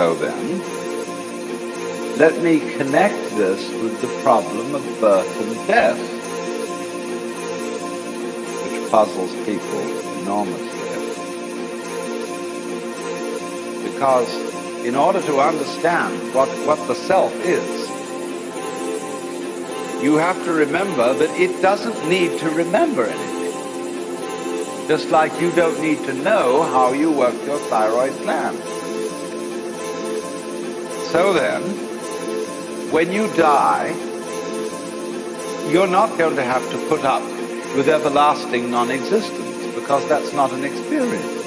So then, let me connect this with the problem of birth and death, which puzzles people enormously. Because in order to understand what, what the self is, you have to remember that it doesn't need to remember anything. Just like you don't need to know how you work your thyroid gland. So then, when you die, you're not going to have to put up with everlasting non-existence because that's not an experience.